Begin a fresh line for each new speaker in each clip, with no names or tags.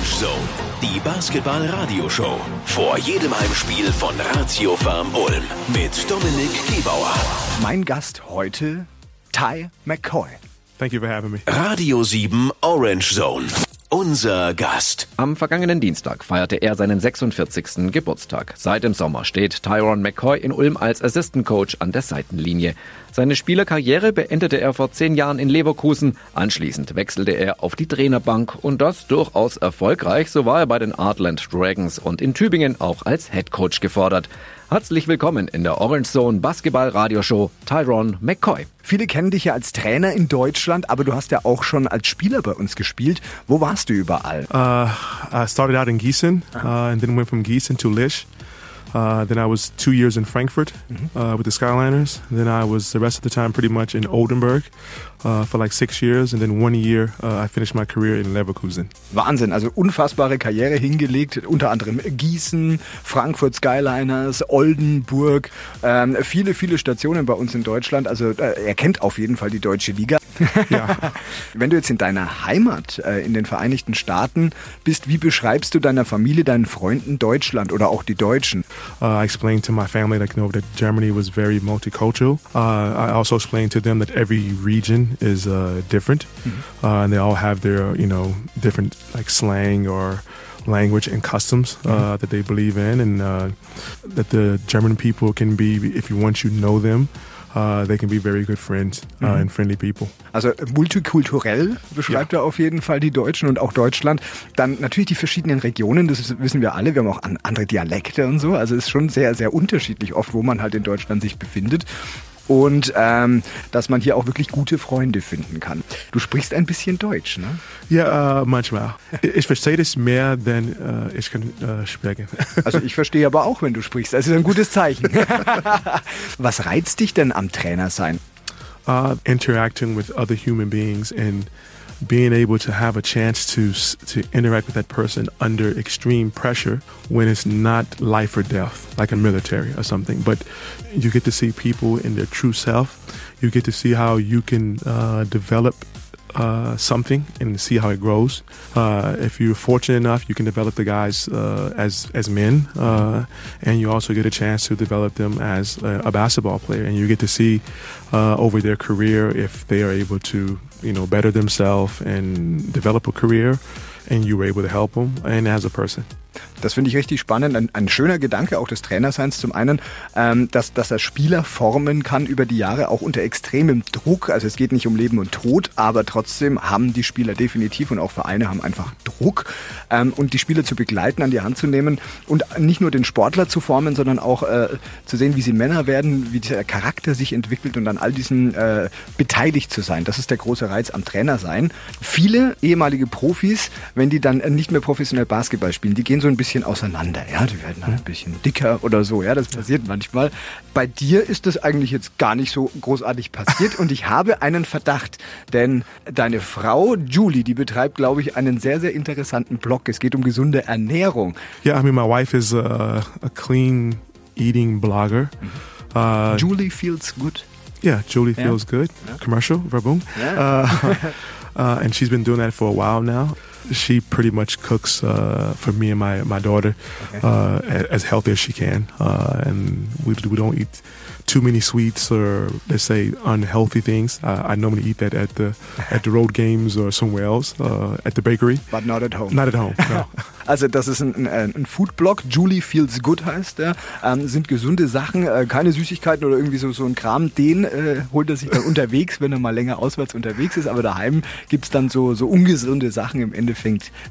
Orange Zone, die Basketball-Radio-Show. Vor jedem Heimspiel von Ratio Farm Ulm mit Dominik Gebauer.
Mein Gast heute, Ty McCoy.
Thank you for having me.
Radio 7 Orange Zone. Unser Gast.
Am vergangenen Dienstag feierte er seinen 46. Geburtstag. Seit dem Sommer steht Tyron McCoy in Ulm als Assistant Coach an der Seitenlinie. Seine Spielerkarriere beendete er vor zehn Jahren in Leverkusen. Anschließend wechselte er auf die Trainerbank und das durchaus erfolgreich. So war er bei den Artland Dragons und in Tübingen auch als Head Coach gefordert. Herzlich willkommen in der Orange Zone Basketball Radioshow Tyron McCoy.
Viele kennen dich ja als Trainer in Deutschland, aber du hast ja auch schon als Spieler bei uns gespielt. Wo warst du überall?
Uh, I started out in Gießen uh, and then went from Gießen to Lisch. Uh, then I was two years in Frankfurt uh, with the Skyliners. Then I was the rest of the time pretty much in Oldenburg uh, for like six years. And then one year uh, I finished my career in Leverkusen.
Wahnsinn, also unfassbare Karriere hingelegt, unter anderem Gießen, Frankfurt Skyliners, Oldenburg, ähm, viele, viele Stationen bei uns in Deutschland. Also äh, er kennt auf jeden Fall die deutsche Liga.
Ja.
Wenn du jetzt in deiner Heimat, äh, in den Vereinigten Staaten bist, wie beschreibst du deiner Familie, deinen Freunden Deutschland oder auch die Deutschen?
Uh, I explained to my family like, you know, that Germany was very multicultural. Uh, I also explained to them that every region is uh, different, uh, and they all have their, you know, different like slang or language and customs uh, that they believe in, and uh, that the German people can be, if you once you know them, uh, they can be very good friends uh, and friendly people.
Also multikulturell beschreibt er auf jeden Fall die Deutschen und auch Deutschland. Dann natürlich die verschiedenen Regionen, das wissen wir alle. Wir haben auch an, andere Dialekte und so. Also es ist schon sehr, sehr unterschiedlich oft, wo man halt in Deutschland sich befindet. Und ähm, dass man hier auch wirklich gute Freunde finden kann. Du sprichst ein bisschen Deutsch, ne?
Ja, uh, manchmal. Ich verstehe das mehr, denn uh, ich kann uh, sprechen.
Also ich verstehe aber auch, wenn du sprichst. Das ist ein gutes Zeichen. Was reizt dich denn am Trainer sein?
uh, interacting with other human beings and being able to have a chance to to interact with that person under extreme pressure when it's not life or death, like a military or something. But you get to see people in their true self. You get to see how you can uh, develop uh, something and see how it grows. Uh, if you're fortunate enough, you can develop the guys uh, as as men, uh, and you also get a chance to develop them as a, a basketball player, and you get to see uh, over their career if they are able to, you know, better themselves and develop a career, and you were able to help them and as a person.
Das finde ich richtig spannend. Ein, ein schöner Gedanke auch des Trainerseins. Zum einen, ähm, dass, dass er Spieler formen kann über die Jahre, auch unter extremem Druck. Also es geht nicht um Leben und Tod, aber trotzdem haben die Spieler definitiv und auch Vereine haben einfach Druck. Ähm, und die Spieler zu begleiten, an die Hand zu nehmen und nicht nur den Sportler zu formen, sondern auch äh, zu sehen, wie sie Männer werden, wie der Charakter sich entwickelt und an all diesen äh, beteiligt zu sein. Das ist der große Reiz am Trainer sein. Viele ehemalige Profis, wenn die dann nicht mehr professionell Basketball spielen, die gehen so ein bisschen auseinander. Ja, die werden dann ein bisschen dicker oder so. Ja, das passiert manchmal. Bei dir ist das eigentlich jetzt gar nicht so großartig passiert und ich habe einen Verdacht, denn deine Frau Julie, die betreibt, glaube ich, einen sehr, sehr interessanten Blog. Es geht um gesunde Ernährung.
Yeah, I mean, my wife is a, a clean eating blogger. Uh,
Julie feels good.
Yeah, Julie feels good. Commercial, Verboom. Uh, uh, and she's been doing that for a while now. She pretty much cooks uh, for me and my my daughter uh, a- as healthy as she can, uh, and we we don't eat too many sweets or let's say unhealthy things. Uh, I normally eat that at the at the road games or somewhere else uh, at the bakery.
But not at home.
Not at home. No.
Also das ist ein, ein, ein Foodblog, Julie Feels Good heißt der, ähm, sind gesunde Sachen, äh, keine Süßigkeiten oder irgendwie so, so ein Kram, den äh, holt er sich dann unterwegs, wenn er mal länger auswärts unterwegs ist, aber daheim gibt's dann so, so ungesunde Sachen im Endeffekt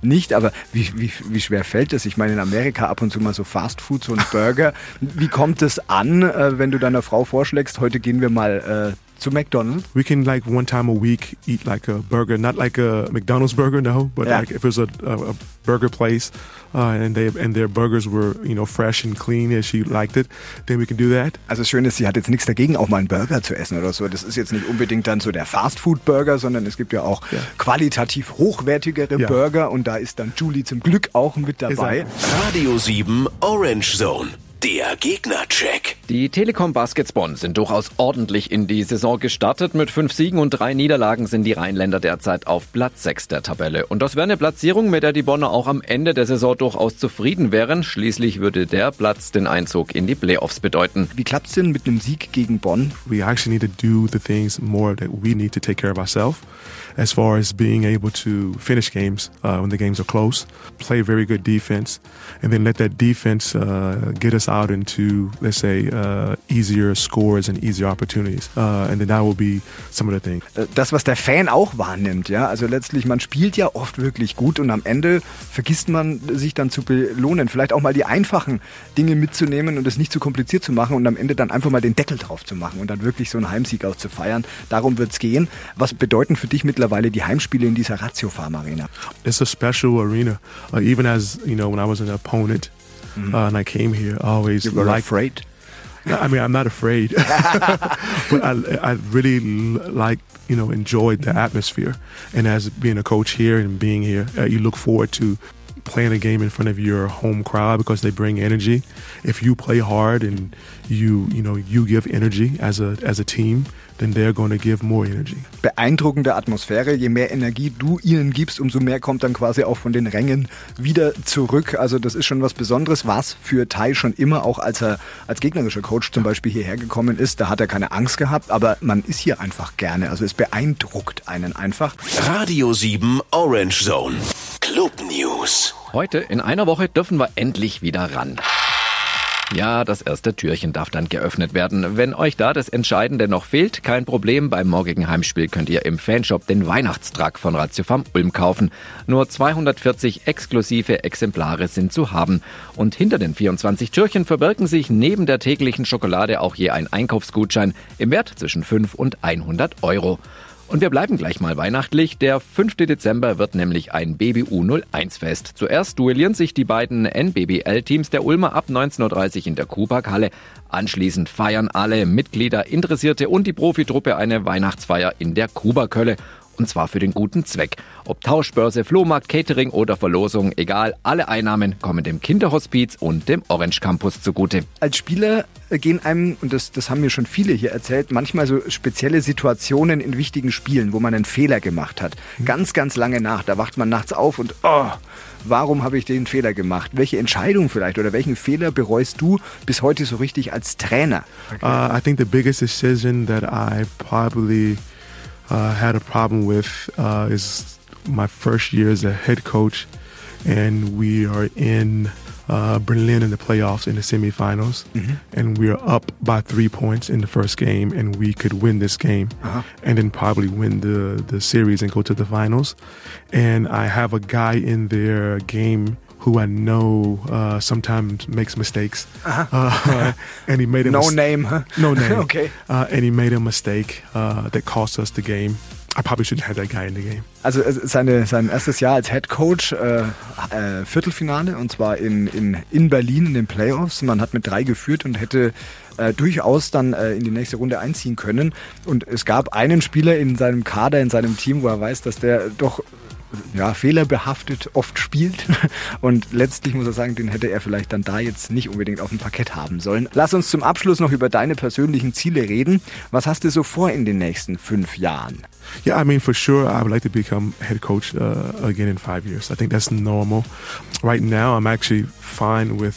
nicht, aber wie, wie, wie schwer fällt das? Ich meine in Amerika ab und zu mal so Fast Food, so ein Burger, wie kommt es an, äh, wenn du deiner Frau vorschlägst, heute gehen wir mal äh, zu McDonald's?
We can like one time a week eat like a burger, not like a McDonald's burger, no, but
Yeah.
like if it's a, a, a burger place uh, and they and their burgers were you know fresh and clean as she liked it, then we can do that.
Also das Schöne ist, sie hat jetzt nichts dagegen, auch mal einen Burger zu essen oder so. Das ist jetzt nicht unbedingt dann so der Fastfood-Burger, sondern es gibt ja auch
Ja.
qualitativ hochwertigere
Ja.
Burger und da ist dann Julie zum Glück auch mit dabei.
Exakt.
Radio 7 Orange Zone. Der Gegnercheck.
Die Telekom Baskets Bonn sind durchaus ordentlich in die Saison gestartet. Mit fünf Siegen und drei Niederlagen sind die Rheinländer derzeit auf Platz 6 der Tabelle. Und das wäre eine Platzierung, mit der die Bonner auch am Ende der Saison durchaus zufrieden wären. Schließlich würde der Platz den Einzug in die Playoffs bedeuten.
Wie klappt's denn mit einem Sieg gegen Bonn?
We actually need to do the things more that we need to take care of ourselves as far as being able to finish games uh, when the games are close, play very good defense, and then let that defense uh, get us out into, let's say, uh, easier scores and easier opportunities. Uh, and then that will be some of the things.
Äh, das, was der Fan auch wahrnimmt, ja. Also letztlich, man spielt ja oft wirklich gut und am Ende vergisst man sich dann zu belohnen. Vielleicht auch mal die einfachen Dinge mitzunehmen und es nicht zu kompliziert zu machen und am Ende dann einfach mal den Deckel drauf zu machen und dann wirklich so einen Heimsieg auch zu feiern. Darum wird es gehen. Was bedeuten für dich mittlerweile die Heimspiele in dieser Ratio Farm Arena?
It's a special arena. Uh, even as, you know, when I was an opponent mm. uh, and I came here, I always
you were
liked,
afraid?
I mean, I'm not afraid, but I, I really like, you know, enjoyed the atmosphere. And as being a coach here and being here, uh, you look forward to playing a game in front of your home crowd because they bring energy. If you play hard and you, you know, you give energy as a, as a team, then they're going to give more energy.
Beeindruckende Atmosphäre. Je mehr Energie du ihnen gibst, umso mehr kommt dann quasi auch von den Rängen wieder zurück. Also das ist schon was Besonderes, was für Tai schon immer, auch als er als gegnerischer Coach zum Beispiel hierher gekommen ist, da hat er keine Angst gehabt, aber man ist hier einfach gerne. Also es beeindruckt einen einfach.
Radio 7 Orange Zone. Club News.
Heute in einer Woche dürfen wir endlich wieder ran. Ja, das erste Türchen darf dann geöffnet werden. Wenn euch da das Entscheidende noch fehlt, kein Problem. Beim morgigen Heimspiel könnt ihr im Fanshop den Weihnachtstrag von Ratio vom Ulm kaufen. Nur 240 exklusive Exemplare sind zu haben. Und hinter den 24 Türchen verbirgen sich neben der täglichen Schokolade auch je ein Einkaufsgutschein im Wert zwischen 5 und 100 Euro. Und wir bleiben gleich mal weihnachtlich. Der 5. Dezember wird nämlich ein BBU 01 Fest. Zuerst duellieren sich die beiden NBBL-Teams der Ulmer ab 19.30 Uhr in der Kubak-Halle. Anschließend feiern alle Mitglieder, Interessierte und die Profitruppe eine Weihnachtsfeier in der Kubakölle und zwar für den guten Zweck. Ob Tauschbörse, Flohmarkt, Catering oder Verlosung, egal, alle Einnahmen kommen dem Kinderhospiz und dem Orange Campus zugute.
Als Spieler gehen einem, und das, das haben mir schon viele hier erzählt, manchmal so spezielle Situationen in wichtigen Spielen, wo man einen Fehler gemacht hat. Mhm. Ganz, ganz lange nach. Da wacht man nachts auf und, oh, warum habe ich den Fehler gemacht? Welche Entscheidung vielleicht oder welchen Fehler bereust du bis heute so richtig als Trainer?
Okay. Uh, I think the biggest decision that I probably uh, had a problem with uh, is my first year as a head coach, and we are in uh, Berlin in the playoffs in the semifinals, mm-hmm. and we are up by three points in the first game, and we could win this game, uh-huh. and then probably win the the series and go to the finals. And I have a guy in their game who I know uh, sometimes makes mistakes. Uh-huh. Uh, and he made a
no mis- name, huh?
No name.
okay.
Uh, and he made a mistake uh, that cost us the game. I probably shouldn't have that guy in the game.
Also seine, sein erstes Jahr als Head Coach, äh, äh, Viertelfinale und zwar in, in, in Berlin in den Playoffs. Man hat mit drei geführt und hätte äh, durchaus dann äh, in die nächste Runde einziehen können. Und es gab einen Spieler in seinem Kader, in seinem Team, wo er weiß, dass der doch ja, fehlerbehaftet oft spielt. Und letztlich muss er sagen, den hätte er vielleicht dann da jetzt nicht unbedingt auf dem Parkett haben sollen. Lass uns zum Abschluss noch über deine persönlichen Ziele reden. Was hast du so vor in den nächsten fünf Jahren?
Yeah, I mean, for sure, I would like to become head coach uh, again in five years. I think that's normal. Right now, I'm actually fine with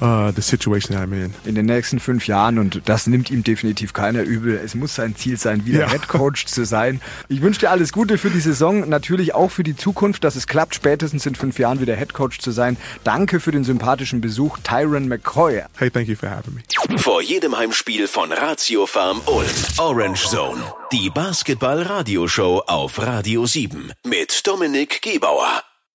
uh, the situation I'm in.
In den nächsten fünf Jahren und das nimmt ihm definitiv keiner übel. Es muss sein Ziel sein, wieder ja. Head Coach zu sein. Ich wünsche dir alles Gute für die Saison, natürlich auch für die Zukunft, dass es klappt, spätestens in fünf Jahren wieder Head Coach zu sein. Danke für den sympathischen Besuch, Tyron McCoy.
Hey, thank you for having me.
Vor jedem Heimspiel von Ratio Farm Ulm, Orange Zone, die Basketball-Radioshow auf Radio 7 mit Dominik Gebauer.